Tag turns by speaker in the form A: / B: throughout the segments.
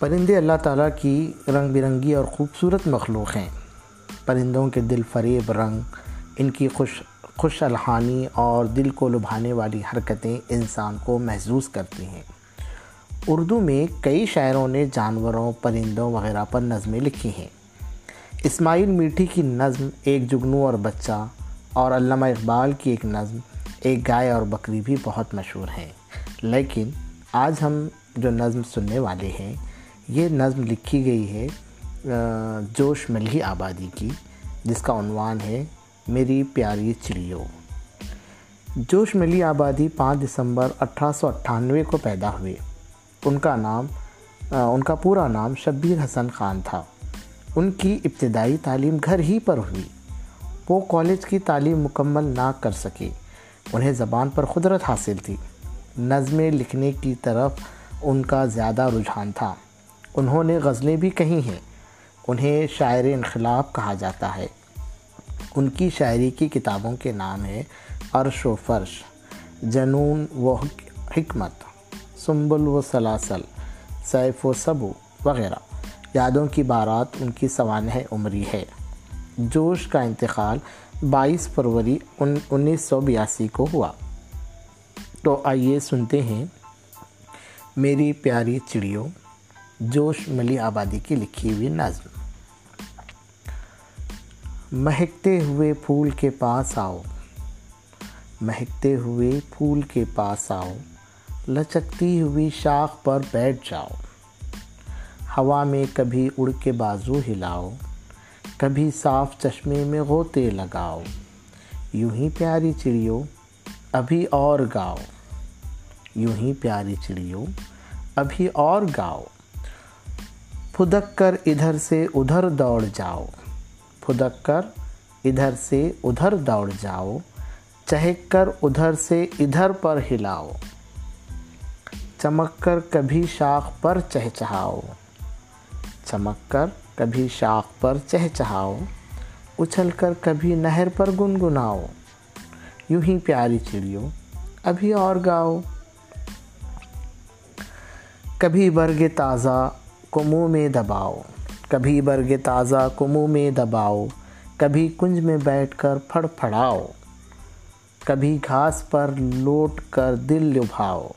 A: پرندے اللہ تعالیٰ کی رنگ برنگی اور خوبصورت مخلوق ہیں۔ پرندوں کے دل فریب رنگ، ان کی خوش خوش الحانی اور دل کو لبھانے والی حرکتیں انسان کو محظوظ کرتی ہیں۔ اردو میں کئی شاعروں نے جانوروں، پرندوں وغیرہ پر نظمیں لکھی ہیں۔ اسماعیل میٹھی کی نظم ایک جگنو اور بچہ اور علامہ اقبال کی ایک نظم ایک گائے اور بکری بھی بہت مشہور ہیں۔ لیکن آج ہم جو نظم سننے والے ہیں یہ نظم لکھی گئی ہے جوش ملہی آبادی کی، جس کا عنوان ہے، میری پیاری چڑیو۔ جوش ملی آبادی پانچ دسمبر اٹھارہ سو اٹھانوے کو پیدا ہوئے ان کا نام ان کا پورا نام شبیر حسن خان تھا۔ ان کی ابتدائی تعلیم گھر ہی پر ہوئی۔ وہ کالج کی تعلیم مکمل نہ کر سکے۔ انہیں زبان پر قدرت حاصل تھی۔ نظمیں لکھنے کی طرف ان کا زیادہ رجحان تھا۔ انہوں نے غزلیں بھی کہی ہیں۔ انہیں شاعر انقلاب کہا جاتا ہے۔ ان کی شاعری کی کتابوں کے نام ہے عرش و فرش، جنون و حکمت، سنبل و سلاسل، سیف و سبو وغیرہ۔ یادوں کی بارات ان کی سوانح عمری ہے۔ جوش کا انتقال بائیس فروری انیس سو بیاسی کو ہوا۔ تو آئیے سنتے ہیں۔ میری پیاری چڑیوں جوش ملی آبادی کی لکھی ہوئی نظم۔ مہکتے ہوئے پھول کے پاس آؤ۔ مہکتے ہوئے پھول کے پاس آؤ۔ لچکتی ہوئی شاخ پر بیٹھ جاؤ۔ ہوا میں کبھی اڑ کے بازو ہلاؤ۔ کبھی صاف چشمے میں غوطے لگاؤ۔ یوں ہی پیاری چڑیوں ابھی اور گاؤ۔ یوں ہی پیاری چڑیوں ابھی اور گاؤ۔ پھدک کر ادھر سے ادھر دوڑ جاؤ۔ پھدک کر ادھر سے ادھر دوڑ جاؤ۔ چہک کر ادھر سے ادھر پر ہلاؤ۔ چمک کر کبھی شاخ پر چہچہاؤ۔ چمک کر کبھی شاخ پر چہچہاؤ۔ اچھل کر کبھی نہر پر گنگناؤ۔ یوں ہی پیاری چڑیوں ابھی اور گاؤ۔ کبھی برگ تازہ کو منہ میں دباؤ، کبھی برگ تازہ کو منہ میں دباؤ، کبھی کنج میں بیٹھ کر پھڑ پھڑاؤ، کبھی گھاس پر لوٹ کر دل لبھاؤ،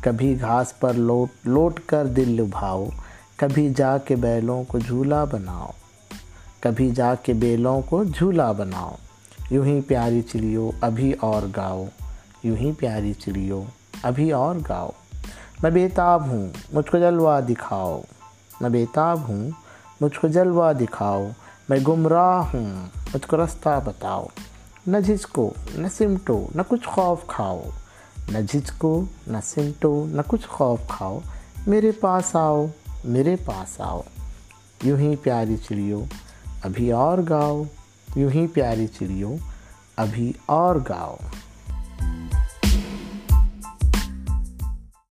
A: کبھی گھاس پر لوٹ لوٹ کر دل لبھاؤ، کبھی جا کے بیلوں کو جھولا بناؤ، کبھی جا کے بیلوں کو جھولا بناؤ۔ یوں ہی پیاری چڑیوں ابھی اور گاؤ، یوں ہی پیاری چڑیوں ابھی اور گاؤ۔ میں بیتاب ہوں، مجھ کو جلوہ دکھاؤ۔ میں بیتاب ہوں، مجھ کو جلوہ دکھاؤ۔ میں گمراہ ہوں، مجھ کو رستہ بتاؤ۔ نہ جھجکو نہ سمٹو، نہ کچھ خوف کھاؤ۔ نہ جھجکو نہ سمٹو، نہ کچھ خوف کھاؤ۔ میرے پاس آؤ، میرے پاس آؤ۔ یوں ہی پیاری چڑیوں ابھی اور گاؤ۔ یوں ہی پیاری چڑیوں ابھی اور گاؤ۔